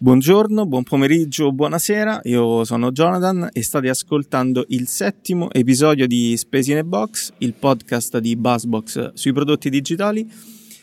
Buongiorno, buon pomeriggio, buonasera, io sono Jonathan e state ascoltando il settimo episodio di Space in a Box, il podcast di Buzzbox sui prodotti digitali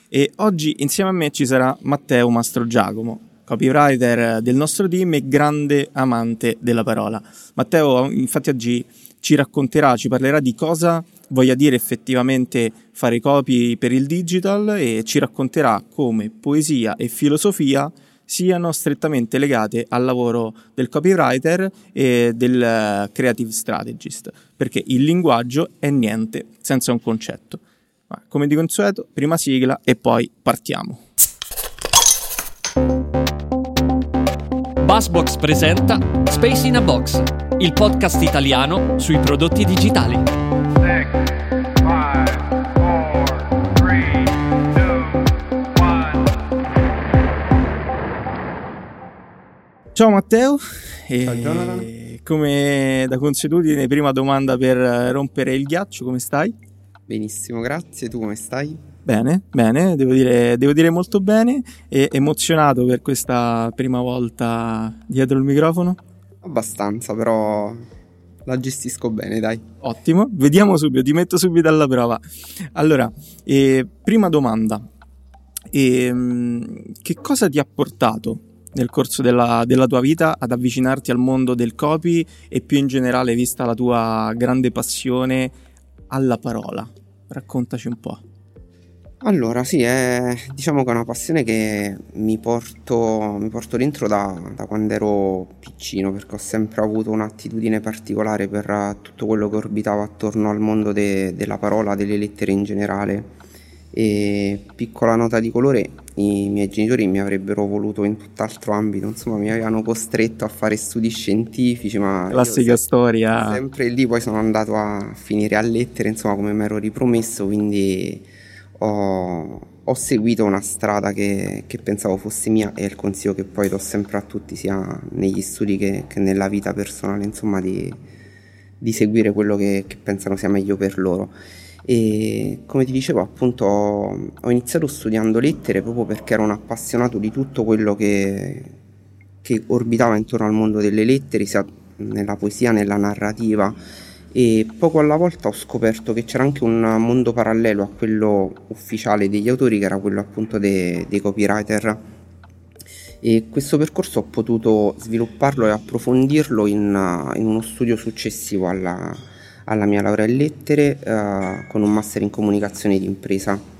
e oggi insieme a me ci sarà Matteo Mastrogiacomo, copywriter del nostro team e grande amante della parola. Matteo infatti oggi ci racconterà, ci parlerà di cosa voglia dire effettivamente fare copy per il digital e ci racconterà come poesia e filosofia siano strettamente legate al lavoro del copywriter e del eh, creative strategist, perché il linguaggio è niente senza un concetto. Ma come di consueto, prima sigla e poi partiamo. Buzzbox presenta Space in a Box, il podcast italiano sui prodotti digitali. Ciao Matteo, Ciao come da consuetudine, prima domanda per rompere il ghiaccio, come stai? Benissimo, grazie, tu come stai? Bene, bene, devo dire, devo dire molto bene e emozionato per questa prima volta dietro il microfono. Abbastanza, però la gestisco bene, dai. Ottimo, vediamo subito, ti metto subito alla prova. Allora, eh, prima domanda, eh, che cosa ti ha portato nel corso della, della, tua vita ad avvicinarti al mondo del copy e più in generale vista la tua grande passione alla parola? Raccontaci un po'. Allora, sì, è, diciamo che è una passione che mi porto, mi porto dentro da, da, quando ero piccino, perché ho sempre avuto un'attitudine particolare per tutto quello che orbitava attorno al mondo de, della parola, delle lettere in generale. E piccola nota di colore, i miei genitori mi avrebbero voluto in tutt'altro ambito, insomma mi avevano costretto a fare studi scientifici, ma... Classica storia. Sempre lì poi sono andato a finire a lettere, insomma come mi ero ripromesso, quindi ho, ho seguito una strada che, che, pensavo fosse mia e il consiglio che poi do sempre a tutti, sia negli studi che, che nella vita personale, insomma di, di seguire quello che, che pensano sia meglio per loro e come ti dicevo appunto ho, ho, iniziato studiando lettere proprio perché ero un appassionato di tutto quello che, che orbitava intorno al mondo delle lettere sia nella poesia, nella narrativa. E poco alla volta ho scoperto che c'era anche un mondo parallelo a quello ufficiale degli autori che era quello appunto dei, dei copywriter. E questo percorso ho potuto svilupparlo e approfondirlo in, in uno studio successivo alla, alla mia laurea in lettere eh, con un master in comunicazione di impresa.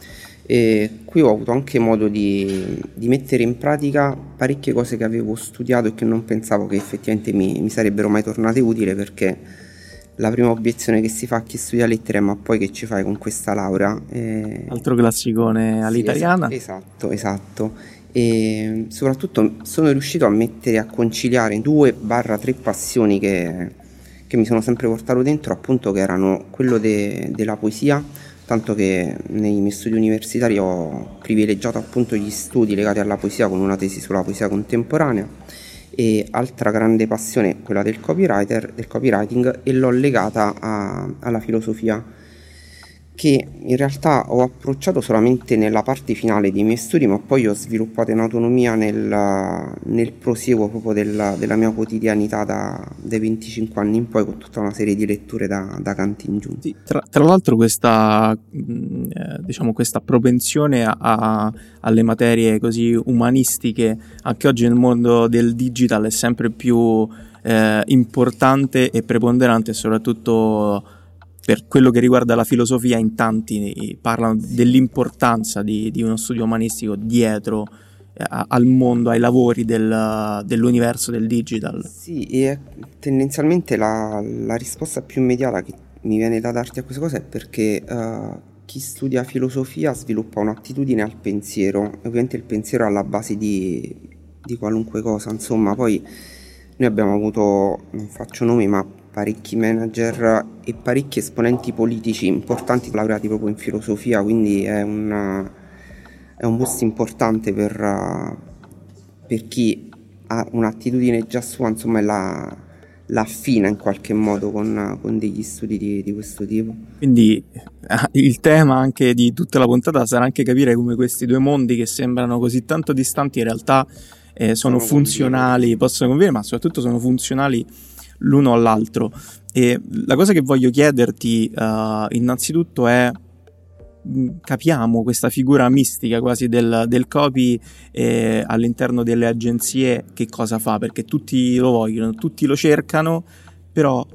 E qui ho avuto anche modo di, di, mettere in pratica parecchie cose che avevo studiato e che non pensavo che effettivamente mi, mi sarebbero mai tornate utili perché la prima obiezione che si fa a chi studia lettere è ma poi che ci fai con questa laurea? E... Altro classicone all'italiana. Sì, esatto, esatto. E soprattutto sono riuscito a mettere a conciliare due barra tre passioni che che mi sono sempre portato dentro appunto che erano quello de- della poesia tanto che nei miei studi universitari ho privilegiato appunto gli studi legati alla poesia con una tesi sulla poesia contemporanea e altra grande passione quella del del copywriting e l'ho legata a- alla filosofia che in realtà ho approcciato solamente nella parte finale dei miei studi, ma poi ho sviluppato in autonomia nel, nel prosieguo proprio della, della mia quotidianità da, dai 25 anni in poi, con tutta una serie di letture da, da canti in giù. Sì, tra, tra, l'altro questa, eh, diciamo, questa propensione a, alle materie così umanistiche, anche oggi nel mondo del digital, è sempre più eh, importante e preponderante, soprattutto per quello che riguarda la filosofia, in tanti parlano dell'importanza di, di uno studio umanistico dietro eh, al mondo, ai lavori del, dell'universo del digital. Sì, e tendenzialmente la, la, risposta più immediata che mi viene da darti a questa cosa è perché uh, chi studia filosofia sviluppa un'attitudine al pensiero, ovviamente il pensiero è alla base di, di qualunque cosa, insomma, poi noi abbiamo avuto, non faccio nomi, ma parecchi manager e parecchi esponenti politici importanti laureati proprio in filosofia, quindi è, una, è un boost importante per, per, chi ha un'attitudine già sua, insomma, la, la affina in qualche modo con, con degli studi di, di, questo tipo. Quindi il tema anche di tutta la puntata sarà anche capire come questi due mondi che sembrano così tanto distanti in realtà eh, sono, sono funzionali, conviene. possono convenire, ma soprattutto sono funzionali l'uno all'altro. E la cosa che voglio chiederti uh, innanzitutto è capiamo questa figura mistica quasi del, del copy eh, all'interno delle agenzie che cosa fa perché tutti lo vogliono, tutti lo cercano però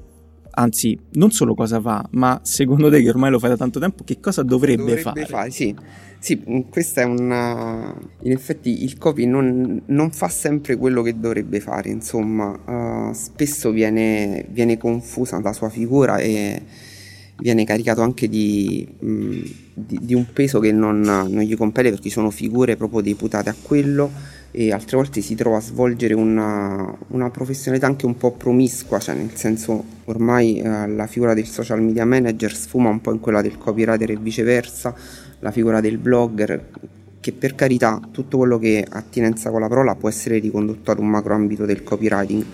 anzi non solo cosa fa ma secondo te che ormai lo fai da tanto tempo che cosa dovrebbe, dovrebbe fare? fare sì. Sì, questa è una in effetti il copy non, non, fa sempre quello che dovrebbe fare insomma uh, spesso viene, viene confusa la sua figura e viene caricato anche di, mh, mm, di, di un peso che non, non, gli compete perché sono figure proprio deputate a quello e altre volte si trova a svolgere una, una professionalità anche un po' promiscua, cioè nel senso ormai eh, la figura del social media manager sfuma un po' in quella del copywriter e viceversa, la figura del blogger che per carità tutto quello che ha attinenza con la parola può essere ricondotto ad un macro ambito del copywriting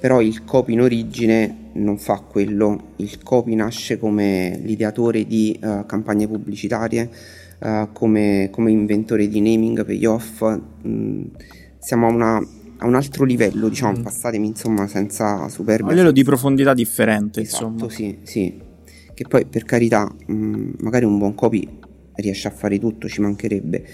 però il copy in origine non fa quello, il copy nasce come l'ideatore di uh, campagne pubblicitarie, uh, come, come, inventore di naming, payoff, mm, siamo a, una, a, un altro livello, diciamo, mm. passatemi insomma senza superbia. Un livello di profondità differente, esatto, insomma. sì, sì, che poi per carità, mh, mm, magari un buon copy riesce a fare tutto, ci mancherebbe,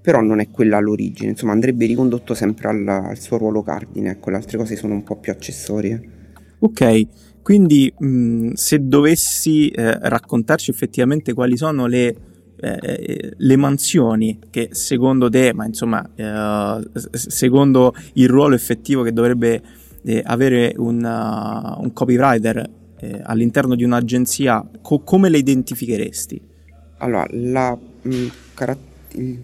però non è quella l'origine, insomma andrebbe ricondotto sempre al, al suo ruolo cardine, ecco, le altre cose sono un po' più accessorie. Ok, quindi mh, se dovessi eh, raccontarci effettivamente quali sono le, eh, le, mansioni che secondo te, ma insomma eh, secondo il ruolo effettivo che dovrebbe eh, avere un, uh, un copywriter eh, all'interno di un'agenzia, co- come le identificheresti? Allora, la, mh, carat- il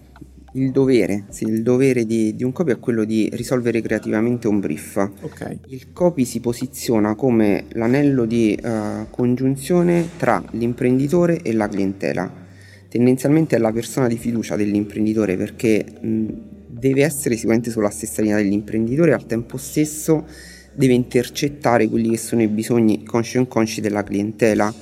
il dovere, sì, il dovere di, di, un copy è quello di risolvere creativamente un brief. Okay. Il copy si posiziona come l'anello di uh, congiunzione tra l'imprenditore e la clientela. Tendenzialmente è la persona di fiducia dell'imprenditore perché mh, deve essere sicuramente sulla stessa linea dell'imprenditore e al tempo stesso deve intercettare quelli che sono i bisogni consci o inconsci della clientela,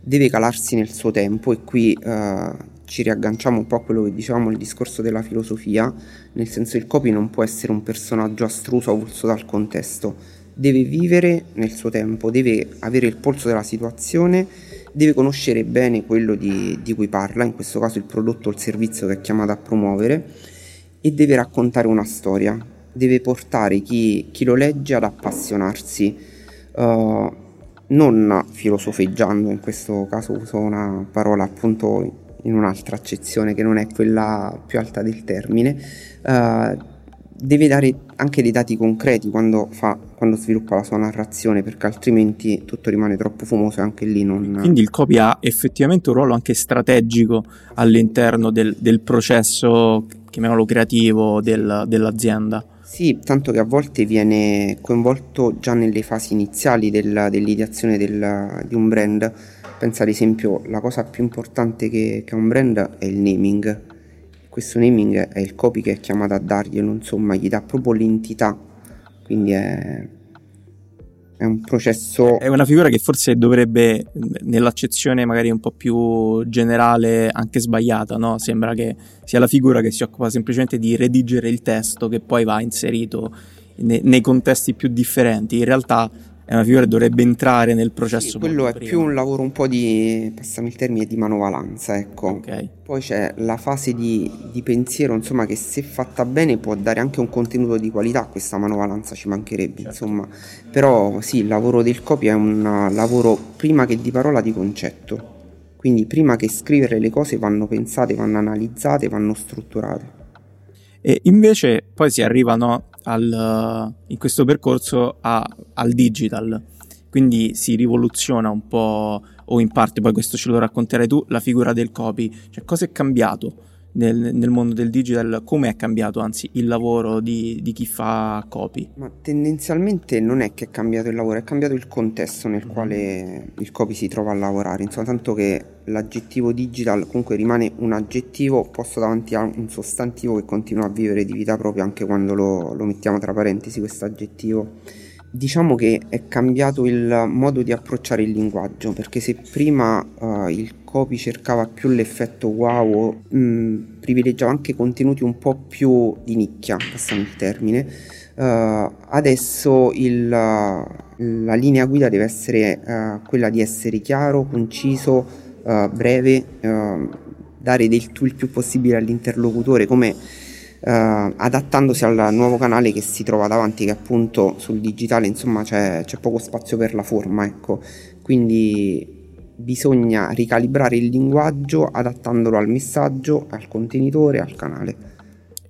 deve calarsi nel suo tempo e qui uh, ci riagganciamo un po' a quello che dicevamo, il discorso della filosofia, nel senso il copy non può essere un personaggio astruso avulso dal contesto, deve vivere nel suo tempo, deve avere il polso della situazione, deve conoscere bene quello di, di cui parla, in questo caso il prodotto o il servizio che è chiamato a promuovere, e deve raccontare una storia, deve portare chi, chi lo legge ad appassionarsi. Uh, non filosofeggiando, in questo caso uso una parola appunto in un'altra accezione che non è quella più alta del termine, uh, deve dare anche dei dati concreti quando, fa, quando, sviluppa la sua narrazione, perché altrimenti tutto rimane troppo fumoso e anche lì non... Quindi il copy ha effettivamente un ruolo anche strategico all'interno del, del processo, chiamiamolo creativo, del, dell'azienda. Sì, tanto che a volte viene coinvolto già nelle fasi iniziali del, dell'ideazione del, di un brand Pensa ad esempio, la cosa più importante che, che ha un brand è il naming. Questo naming è il copy che è chiamato a darglielo, insomma, gli dà proprio l'entità. Quindi è, è un processo. È una figura che forse dovrebbe, nell'accezione magari un po' più generale, anche sbagliata, no? Sembra che sia la figura che si occupa semplicemente di redigere il testo che poi va inserito nei, nei contesti più differenti. In realtà è una figura che dovrebbe entrare nel processo. Sì, quello è prima. più un lavoro un po' di, passami il termine, di manovalanza, ecco. Okay. Poi c'è la fase di, di, pensiero, insomma, che se fatta bene può dare anche un contenuto di qualità, questa manovalanza ci mancherebbe, certo. insomma. Però sì, il lavoro del copy è un lavoro prima che di parola di concetto. Quindi prima che scrivere le cose vanno pensate, vanno analizzate, vanno strutturate. E invece poi si arrivano al, in questo percorso a, al digital, quindi si rivoluziona un po', o in parte, poi questo ce lo racconterai tu, la figura del copy, cioè cosa è cambiato nel, nel mondo del digital, come è cambiato anzi il lavoro di, di, chi fa copy? Ma tendenzialmente non è che è cambiato il lavoro, è cambiato il contesto nel mm. quale il copy si trova a lavorare, insomma tanto che l'aggettivo digital comunque rimane un aggettivo posto davanti a un sostantivo che continua a vivere di vita propria anche quando lo, lo mettiamo tra parentesi questo aggettivo diciamo che è cambiato il modo di approcciare il linguaggio, perché se prima uh, il copy cercava più l'effetto wow, mh, mm, privilegiava anche contenuti un po' più di nicchia, passando il termine, uh, adesso il, la linea guida deve essere uh, quella di essere chiaro, conciso, breve, dare del tu il più possibile all'interlocutore come eh, adattandosi al nuovo canale che si trova davanti, che appunto sul digitale insomma c'è, c'è poco spazio per la forma, ecco. Quindi bisogna ricalibrare il linguaggio adattandolo al messaggio, al contenitore, al canale.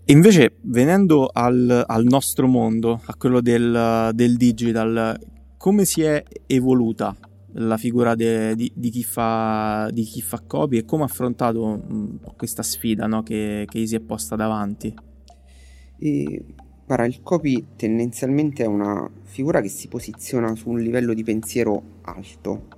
Invece, venendo al, al nostro mondo, a quello del, del, digital, come si è evoluta la figura de, di, di, chi fa, di, chi fa, copy e come ha affrontato un questa sfida no, che, che, gli si è posta davanti? E, guarda, il copy tendenzialmente è una figura che si posiziona su un livello di pensiero alto.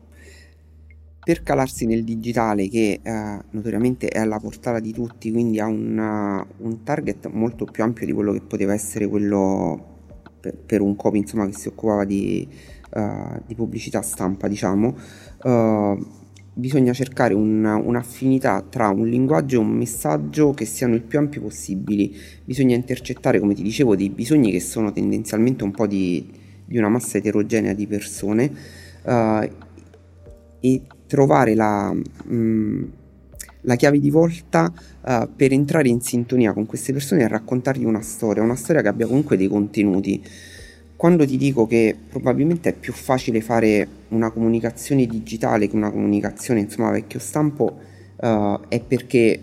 Per calarsi nel digitale, che eh, notoriamente è alla portata di tutti, quindi ha una, un target molto più ampio di quello che poteva essere quello per, per un copy insomma, che si occupava di uh, di pubblicità stampa, diciamo, uh, bisogna cercare un, un'affinità tra un linguaggio e un messaggio che siano il più ampi possibili. Bisogna intercettare, come ti dicevo, dei bisogni che sono tendenzialmente un po' di, di una massa eterogenea di persone uh, e trovare la, mh, mm, la chiave di volta uh, per entrare in sintonia con queste persone e raccontargli una storia, una storia che abbia comunque dei contenuti quando ti dico che probabilmente è più facile fare una comunicazione digitale che una comunicazione insomma vecchio stampo uh, è perché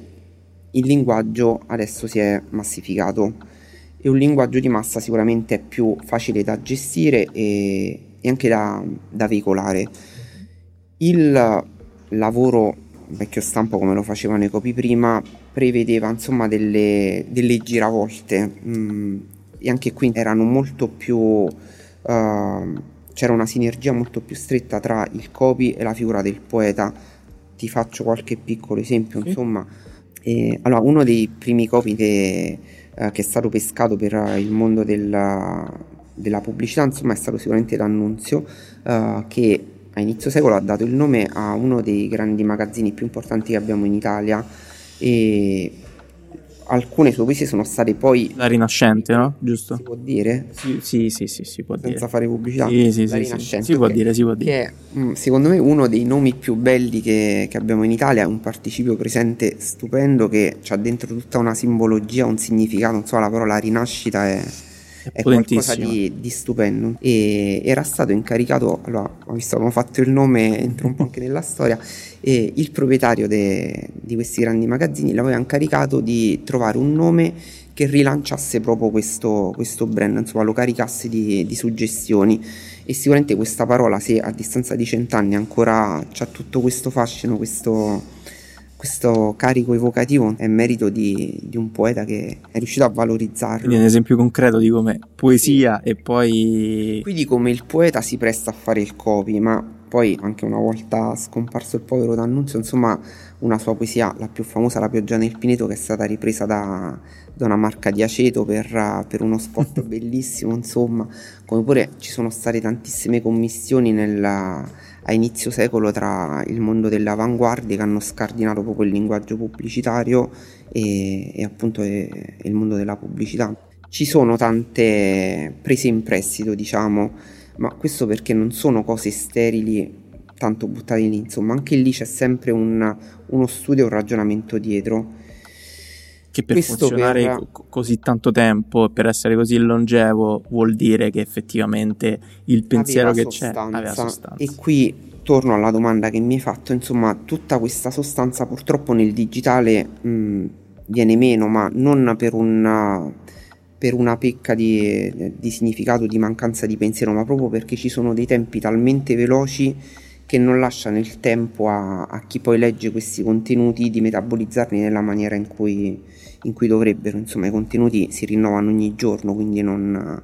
il linguaggio adesso si è massificato e un linguaggio di massa sicuramente è più facile da gestire e, e anche da, da, veicolare. Il lavoro vecchio stampo come lo facevano i copi prima prevedeva insomma delle, delle giravolte mm, e anche qui erano molto più uh, c'era una sinergia molto più stretta tra il copy e la figura del poeta. Ti faccio qualche piccolo esempio sì. insomma. E, allora uno dei primi copy che, uh, che, è stato pescato per il mondo della, della pubblicità insomma è stato sicuramente l'annunzio uh, che a inizio secolo ha dato il nome a uno dei grandi magazzini più importanti che abbiamo in Italia. E alcune sue poesie sono state poi... La Rinascente, no? Giusto? Si può dire? Sì, sì, sì, sì si può Senza dire. fare pubblicità. Sì, sì, La sì, Rinascente. Si può dire, si può dire. Che è, mm, secondo me, uno dei nomi più belli che, che abbiamo in Italia, è un participio presente stupendo che ha dentro tutta una simbologia, un significato, non so, la parola rinascita è è qualcosa di, di, stupendo. E era stato incaricato allora ho visto abbiamo fatto il nome entro un po' anche nella storia e il proprietario de, di questi grandi magazzini l'aveva incaricato di trovare un nome che rilanciasse proprio questo, questo brand insomma lo caricasse di, di suggestioni. E sicuramente questa parola se a distanza di cent'anni ancora ha tutto questo fascino questo questo carico evocativo è merito di, di, un poeta che è riuscito a valorizzarlo. Quindi un esempio concreto di come poesia sì. e poi... Quindi come il poeta si presta a fare il copy, ma poi anche una volta scomparso il povero D'Annunzio, insomma una sua poesia, la più famosa, La pioggia nel Pineto, che è stata ripresa da, da una marca di aceto per, per uno spot bellissimo, insomma, come pure ci sono state tantissime commissioni nella a inizio secolo tra il mondo delle avanguardie che hanno scardinato proprio il linguaggio pubblicitario e, e appunto e, e il mondo della pubblicità. Ci sono tante prese in prestito, diciamo, ma questo perché non sono cose sterili tanto buttate lì, insomma, anche lì c'è sempre un, uno studio e un ragionamento dietro. Che per Questo funzionare per... Co- così tanto tempo, per essere così longevo, vuol dire che effettivamente il pensiero aveva che sostanza. c'è aveva sostanza. E qui torno alla domanda che mi hai fatto, insomma, tutta questa sostanza purtroppo nel digitale mh, viene meno, ma non per una, per una pecca di, di significato, di mancanza di pensiero, ma proprio perché ci sono dei tempi talmente veloci che non lasciano il tempo a, a, chi poi legge questi contenuti di metabolizzarli nella maniera in cui, in cui dovrebbero. Insomma, i contenuti si rinnovano ogni giorno, quindi non...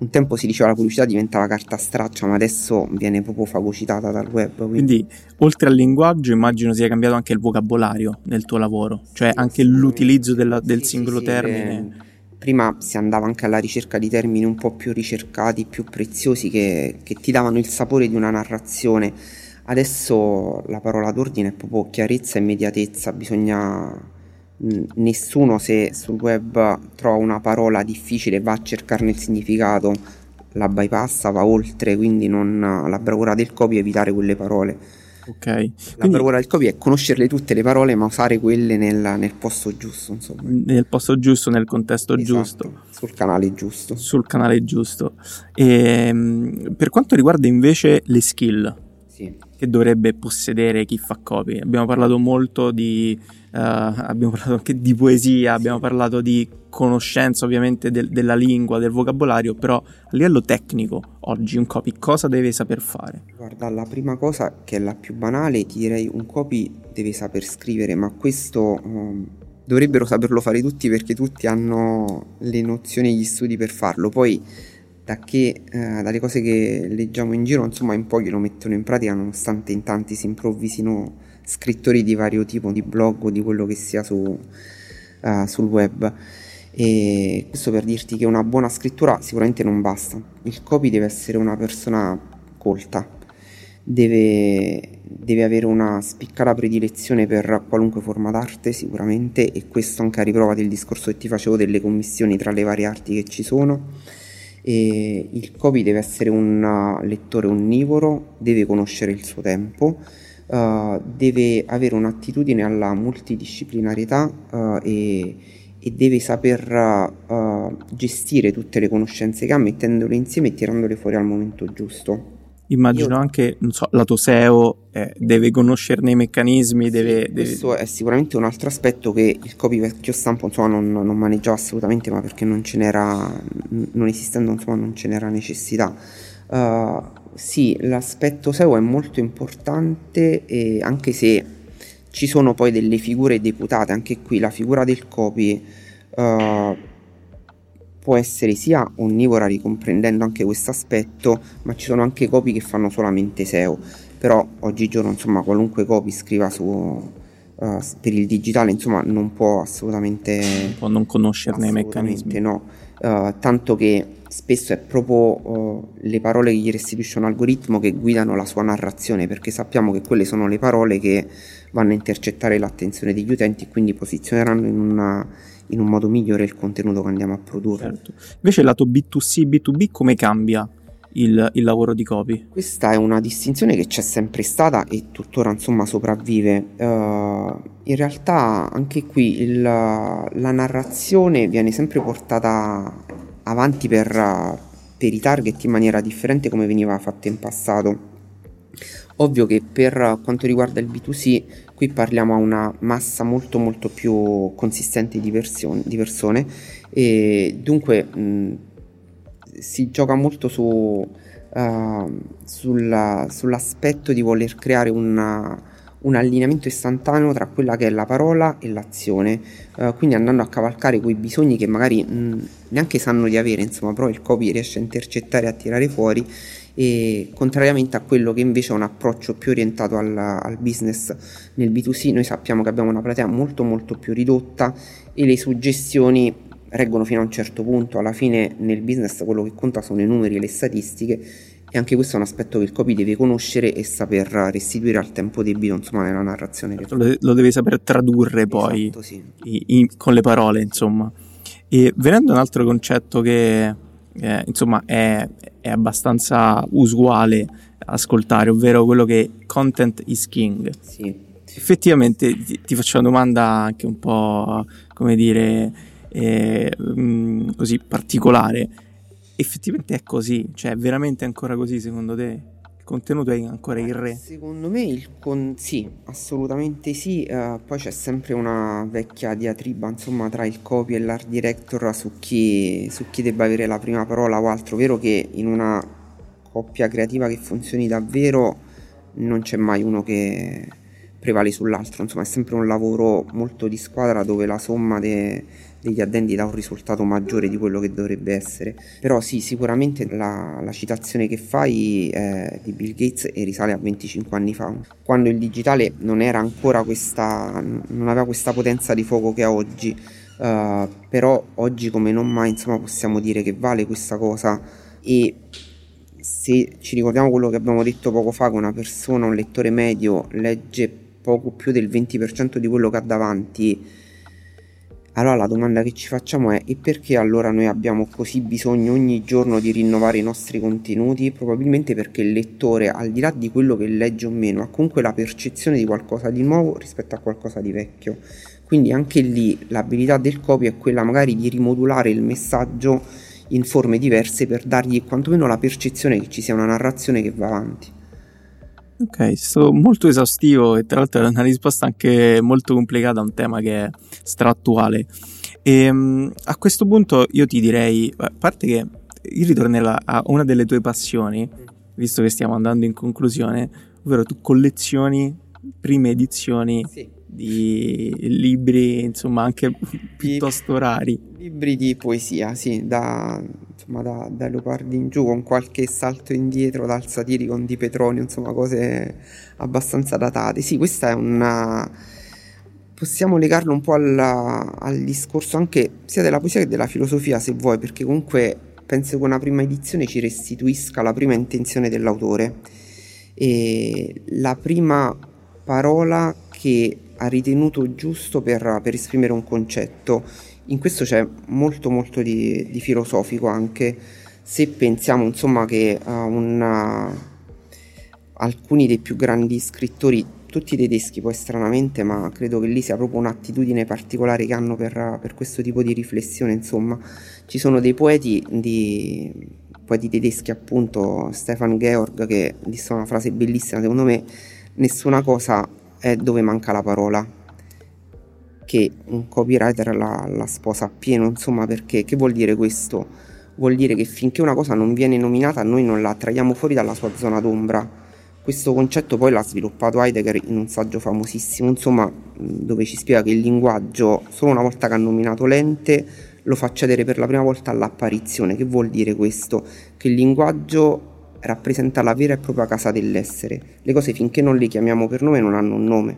Un tempo si diceva la pubblicità diventava carta straccia, ma adesso viene proprio fagocitata dal web. Quindi, quindi oltre al linguaggio, immagino sia cambiato anche il vocabolario nel tuo lavoro, cioè anche l'utilizzo della, del sì, singolo sì, termine. Le prima si andava anche alla ricerca di termini un po' più ricercati, più preziosi che, che ti davano il sapore di una narrazione. Adesso la parola d'ordine è proprio chiarezza e immediatezza, bisogna nessuno se sul web trova una parola difficile va a cercarne il significato, la bypassa, va oltre, quindi non, la bravura del copy è evitare quelle parole. Ok. La Quindi bravura del copy è conoscerle tutte le parole ma usare quelle nel, nel posto giusto, insomma. nel posto giusto, nel contesto Esatto, giusto. Sul canale giusto. sul canale giusto. E, mm, per quanto riguarda invece le skill Sì. che dovrebbe possedere chi fa copy, abbiamo parlato molto di, abbiamo parlato anche di poesia, abbiamo parlato di conoscenza ovviamente del- della lingua, del vocabolario, però a livello tecnico oggi un copy cosa deve saper fare? Guarda, la prima cosa che è la più banale, ti direi un copy deve saper scrivere, ma questo um, dovrebbero saperlo fare tutti perché tutti hanno le nozioni e gli studi per farlo. Poi da che, eh, dalle cose che leggiamo in giro, insomma, in pochi lo mettono in pratica, nonostante in tanti si improvvisino scrittori di vario tipo, di blog o di quello che sia su, eh, sul web. E questo per dirti che una buona scrittura sicuramente non basta. Il copy deve essere una persona colta, deve, deve avere una spiccata predilezione per qualunque forma d'arte sicuramente e questo anche a riprova del discorso che ti facevo delle commissioni tra le varie arti che ci sono. E il copy deve essere un uh, lettore onnivoro, deve conoscere il suo tempo, uh, deve avere un'attitudine alla multidisciplinarietà uh, e, e deve saper uh, gestire tutte le conoscenze che ha mettendole insieme e tirandole fuori al momento giusto. Immagino Io- anche, non so, lato SEO, eh, deve conoscerne i meccanismi, deve... Sì, deve- Questo è sicuramente un altro aspetto che il copy vecchio stampo insomma, non, non maneggiava assolutamente, ma perché non ce n'era, non esistendo insomma, non ce n'era necessità. Uh, sì, l'aspetto SEO è molto importante, anche se ci sono poi delle figure deputate, anche qui la figura del copy uh, può essere sia onnivora ricomprendendo anche questo aspetto, ma ci sono anche copy che fanno solamente SEO però oggigiorno insomma qualunque copy scriva su uh, per il digitale insomma non può assolutamente può non conoscerne i meccanismi. no Uh, tanto che spesso è proprio uh, le parole che gli restituisce un algoritmo che guidano la sua narrazione perché sappiamo che quelle sono le parole che vanno a intercettare l'attenzione degli utenti e quindi posizioneranno in, una, in un modo migliore il contenuto che andiamo a produrre Certo. Invece lato B2C, B2B come cambia il, il lavoro di copy? Questa è una distinzione che c'è sempre stata e tuttora insomma sopravvive. Uh, in realtà anche qui il, la narrazione viene sempre portata avanti per, per i target in maniera differente come veniva fatta in passato. Ovvio che per quanto riguarda il B2C qui parliamo a una massa molto molto più consistente di, person- di persone. E dunque mh, si gioca molto su, uh, sulla, sull'aspetto di voler creare una, un allineamento istantaneo tra quella che è la parola e l'azione, uh, quindi andando a cavalcare quei bisogni che magari mh, neanche sanno di avere, insomma, però il copy riesce a intercettare e a tirare fuori e contrariamente a quello che invece è un approccio più orientato al, al business nel B2C, noi sappiamo che abbiamo una platea molto molto più ridotta e le suggestioni reggono fino a un certo punto, alla fine nel business quello che conta sono i numeri e le statistiche e anche questo è un aspetto che il copy deve conoscere e saper restituire al tempo debito insomma nella narrazione che Lo, lo deve saper tradurre poi Esatto, sì. i- i- con le parole, insomma. E venendo a un altro concetto che eh, insomma è, è abbastanza usuale ascoltare, ovvero quello che content is king. Sì. Effettivamente ti, ti faccio una domanda anche un po' come dire eh, mh, così particolare. Effettivamente è così, cioè è veramente ancora così secondo te? Contenuto è ancora il re? Secondo me il con... sì, assolutamente sì, eh, poi c'è sempre una vecchia diatriba insomma tra il copy e l'art director su chi, su chi debba avere la prima parola o altro, vero che in una coppia creativa che funzioni davvero non c'è mai uno che prevale sull'altro, insomma è sempre un lavoro molto di squadra dove la somma de- degli addendi dà un risultato maggiore di quello che dovrebbe essere. Però sì, sicuramente la, la citazione che fai è di Bill Gates e risale a 25 anni fa, quando il digitale non era ancora questa, non aveva questa potenza di fuoco che ha oggi. uh, però oggi come non mai insomma possiamo dire che vale questa cosa e se ci ricordiamo quello che abbiamo detto poco fa che una persona, un lettore medio legge poco più del 20% di quello che ha davanti allora la domanda che ci facciamo è e perché allora noi abbiamo così bisogno ogni giorno di rinnovare i nostri contenuti? Probabilmente perché il lettore, al di là di quello che legge o meno, ha comunque la percezione di qualcosa di nuovo rispetto a qualcosa di vecchio. Quindi anche lì l'abilità del copy è quella magari di rimodulare il messaggio in forme diverse per dargli quantomeno la percezione che ci sia una narrazione che va avanti. Ok, è stato molto esaustivo e tra l'altro è una risposta anche molto complicata a un tema che è strattuale. E um, a questo punto io ti direi, a parte che io ritornerò a una delle tue passioni, visto che stiamo andando in conclusione, ovvero tu collezioni prime edizioni sì. Di libri, insomma anche piuttosto rari. Libri di poesia, sì, da insomma da, da Leopardi in giù con qualche salto indietro dal Satiricon di Petronio, insomma cose abbastanza datate. Sì, questa è una... possiamo legarlo un po' alla, al discorso anche sia della poesia che della filosofia se vuoi, perché comunque penso che una prima edizione ci restituisca la prima intenzione dell'autore e la prima parola che ha ritenuto giusto per, per esprimere un concetto. In questo c'è molto molto di, di filosofico anche. Se pensiamo insomma che uh, una, alcuni dei più grandi scrittori tutti tedeschi poi stranamente ma credo che lì sia proprio un'attitudine particolare che hanno per, per questo tipo di riflessione insomma. Ci sono dei poeti di poeti tedeschi appunto Stefan Georg che disse una frase bellissima secondo me nessuna cosa è dove manca la parola che un copywriter la, la sposa appieno, insomma, perché che vuol dire questo? Vuol dire che finché una cosa non viene nominata noi non la traiamo fuori dalla sua zona d'ombra. Questo concetto poi l'ha sviluppato Heidegger in un saggio famosissimo, insomma, dove ci spiega che il linguaggio, solo una volta che ha nominato l'ente, lo fa accedere per la prima volta all'apparizione. Che vuol dire questo? Che il linguaggio rappresenta la vera e propria casa dell'essere. Le cose finché non le chiamiamo per nome non hanno un nome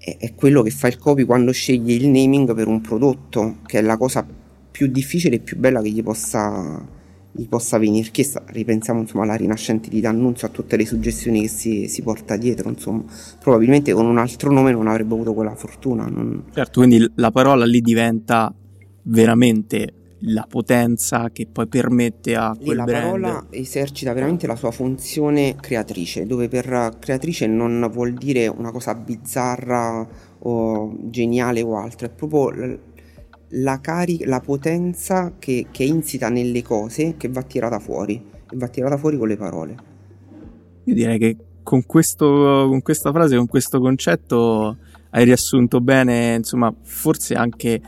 è quello che fa il copy quando sceglie il naming per un prodotto, che è la cosa più difficile e più bella che gli possa, gli possa venire. Che sta, ripensiamo insomma alla rinascente di D'Annunzio, a tutte le suggestioni che si, si, porta dietro, insomma, probabilmente con un altro nome non avrebbe avuto quella fortuna. Non... Certo, quindi la parola lì diventa veramente la potenza che poi permette a quel la brand. parola esercita veramente la sua funzione creatrice, dove per creatrice non vuol dire una cosa bizzarra o geniale o altro, è proprio la, carica, la potenza che, che, è insita nelle cose che va tirata fuori e va tirata fuori con le parole. Io direi che con, questo, con questa frase, con questo concetto hai riassunto bene, insomma, forse anche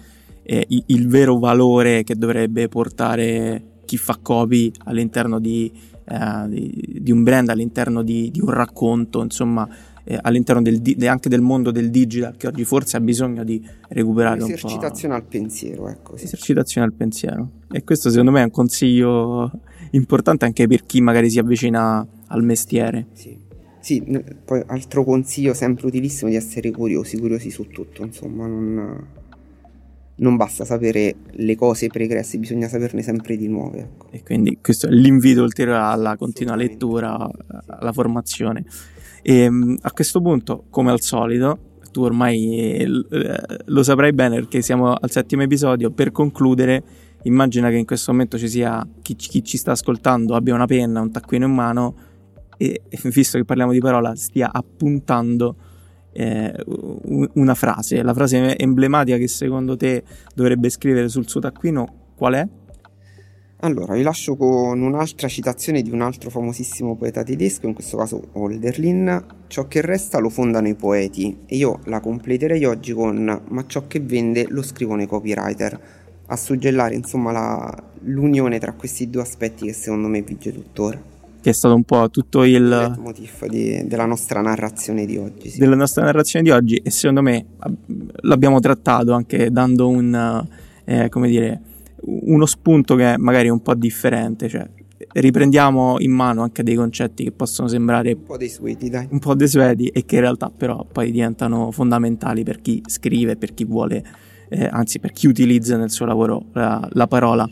eh, il vero valore che dovrebbe portare chi fa copy all'interno di, eh, di, di un brand, all'interno di, di un racconto, insomma, eh, all'interno del, anche del mondo del digital che oggi forse ha bisogno di recuperare un po'. Esercitazione al pensiero, ecco. Sì. Esercitazione al pensiero. E questo secondo me è un consiglio importante anche per chi magari si avvicina al mestiere. Sì. Sì, poi altro consiglio sempre utilissimo di essere curiosi, curiosi su tutto, insomma, non non basta sapere le cose pregresse, bisogna saperne sempre di nuove. Ecco. E quindi questo è l'invito ulteriore alla continua lettura, alla formazione. E ehm, a questo punto, come al solito, tu ormai eh, lo saprai bene perché siamo al settimo episodio, per concludere immagina che in questo momento ci sia chi, chi ci sta ascoltando abbia una penna, un taccuino in mano e, visto che parliamo di parola stia appuntando eh, una frase, la frase emblematica che secondo te dovrebbe scrivere sul suo taccuino, qual è? Allora, vi lascio con un'altra citazione di un altro famosissimo poeta tedesco, in questo caso Holderlin. Ciò che resta lo fondano i poeti e io la completerei oggi con ma ciò che vende lo scrivono i copywriter, a suggellare insomma la, l'unione tra questi due aspetti che secondo me vige tuttora che è stato un po' tutto il motivo di, della nostra narrazione di oggi. Sì. Della nostra narrazione di oggi e secondo me l'abbiamo trattato anche dando un, eh, come dire, uno spunto che è magari un po' differente, cioè riprendiamo in mano anche dei concetti che possono sembrare un po' desueti, dai. Un po' desueti e che in realtà però poi diventano fondamentali per chi scrive, per chi vuole eh, anzi per chi utilizza nel suo lavoro la, la parola.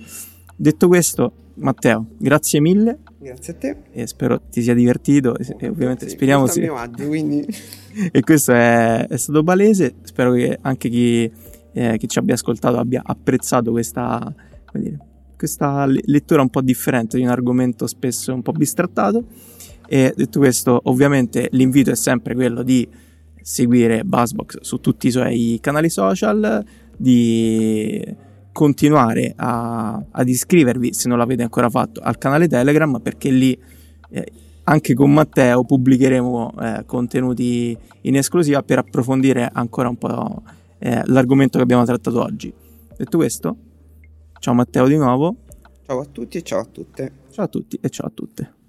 Detto questo, Matteo, grazie mille. Grazie a te. E spero ti sia divertito e, e ovviamente Sì, speriamo mio agio, quindi e questo è, è stato palese. Spero che anche chi, eh, chi ci abbia ascoltato abbia apprezzato questa, dire, questa le- lettura un po' differente di un argomento spesso un po' bistrattato. E detto questo, ovviamente l'invito è sempre quello di seguire Buzzbox su tutti i suoi canali social, di continuare a- ad iscrivervi se non l'avete ancora fatto al canale Telegram perché lì eh, anche con Matteo pubblicheremo eh, contenuti in esclusiva per approfondire ancora un po' eh, l'argomento che abbiamo trattato oggi. Detto questo, ciao Matteo di nuovo, ciao a tutti e ciao a tutte. ciao a tutti e ciao a tutte.